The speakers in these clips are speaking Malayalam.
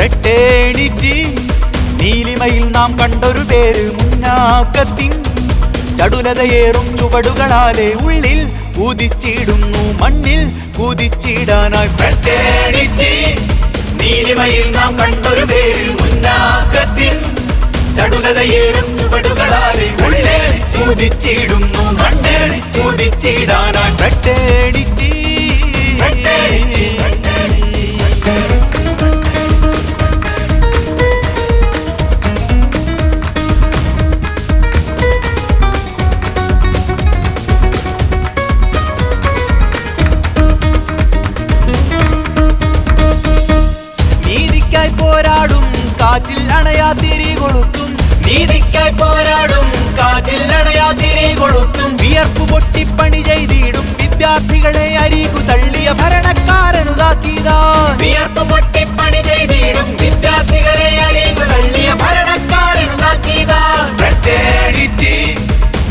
ഫ്രട്ടേണിറ്റി നീലിമയിൽ നാം കണ്ടൊരു പേര് മുന്നാക്കത്തിൻ. ചടുലതയേറും ചുവടുകളാലെ ഉള്ളിൽ കുതിച്ചിടുന്നു മണ്ണിൽ കുതിച്ചിടാനായി. ഫ്രട്ടേണിറ്റി നീലിമയിൽ നാം കണ്ടൊരു പേര് മുന്നാക്കത്തിൻ. ചടുലതയേറും ചുവടുകളാലെ ഉള്ളിൽ കുതിച്ചിടുന്നു മണ്ണിൽ കുതിച്ചിടാനായി. ഫ്രട്ടേണിറ്റി നീതിക്കായി പോരാടും കാറ്റിൽ അണയാ തിരി നീതിക്കായി പോരാടും കാറ്റിൽ അണയാ തിരി കൊളുത്തും. വിയർപ്പ് പൊട്ടിപ്പണി ചെയ്തിടും വിദ്യാർത്ഥികളെ അരികു തള്ളിയ ഭരണക്കാരനുതാക്കിയതാ. വിയർപ്പ് പൊട്ടിപ്പണി ചെയ്തിടും വിദ്യാർത്ഥികളെ അരികു തള്ളിയ ഭരണക്കാരനുതാക്കിയതാ.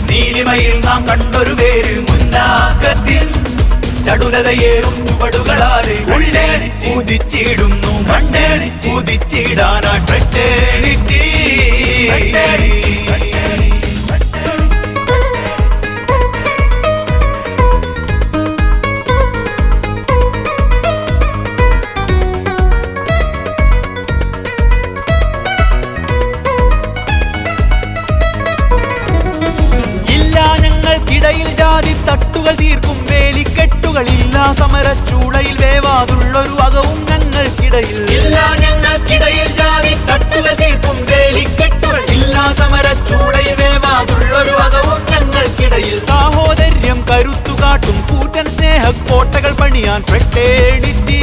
നീലിമയിൽ നാം കണ്ടൊരു പേര് ചടുലതയേറും ചുവടുകളാലെ ഉള്ളേ കുതിച്ചിടുന്നു മണ്ണേ കുതിച്ചിടാനായി ഫ്രട്ടേണിറ്റി ഇല്ല ഞങ്ങൾക്കിടയിൽ ജാതി തട്ടുകൾ തീർക്കും. ഇല്ല സമരച്ചൂളയിൽ വേവാതുള്ളൊരു അകവും ഞങ്ങൾക്കിടയിൽ. ഇല്ല ഞങ്ങൾക്കിടയിൽ ജാതി തട്ടുകൾ തീർക്കും വേലിക്കെട്ടുകൾ. ഇല്ല സമരച്ചൂളയിൽ വേവാതുള്ളൊരു അകവും ഞങ്ങൾക്കിടയിൽ. സാഹോദര്യം കരുത്തുകാട്ടും കൂറ്റൻ സ്നേഹക്കോട്ടകൾ പണിയാൻ ഫ്രട്ടേണിറ്റി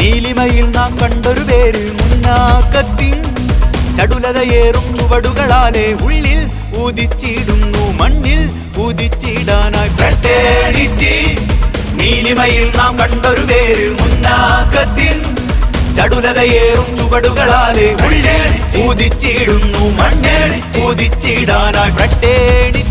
നീലിമയിൽ നാം കണ്ടൊരു പേര് മുന്നാക്കത്തിൻ ചടുലതയേറും ചുവടുകളാലെ ഉള്ളിൽ ഉദിച്ചിടുന്നു മണ്ണിൽ ഉദിച്ചിടാനായി ഫ്രട്ടേണിറ്റി നീലിമയിൽ നാം കണ്ടൊരു പേര് മുന്നാക്കത്തിൽ ചടുലതയേറും ചുവടുകളാലെ ഉള്ളിൽ ഉദിച്ചിടുന്നു മണ്ണേണി. ഉദിച്ചിടാനായി ഫ്രട്ടേണിറ്റി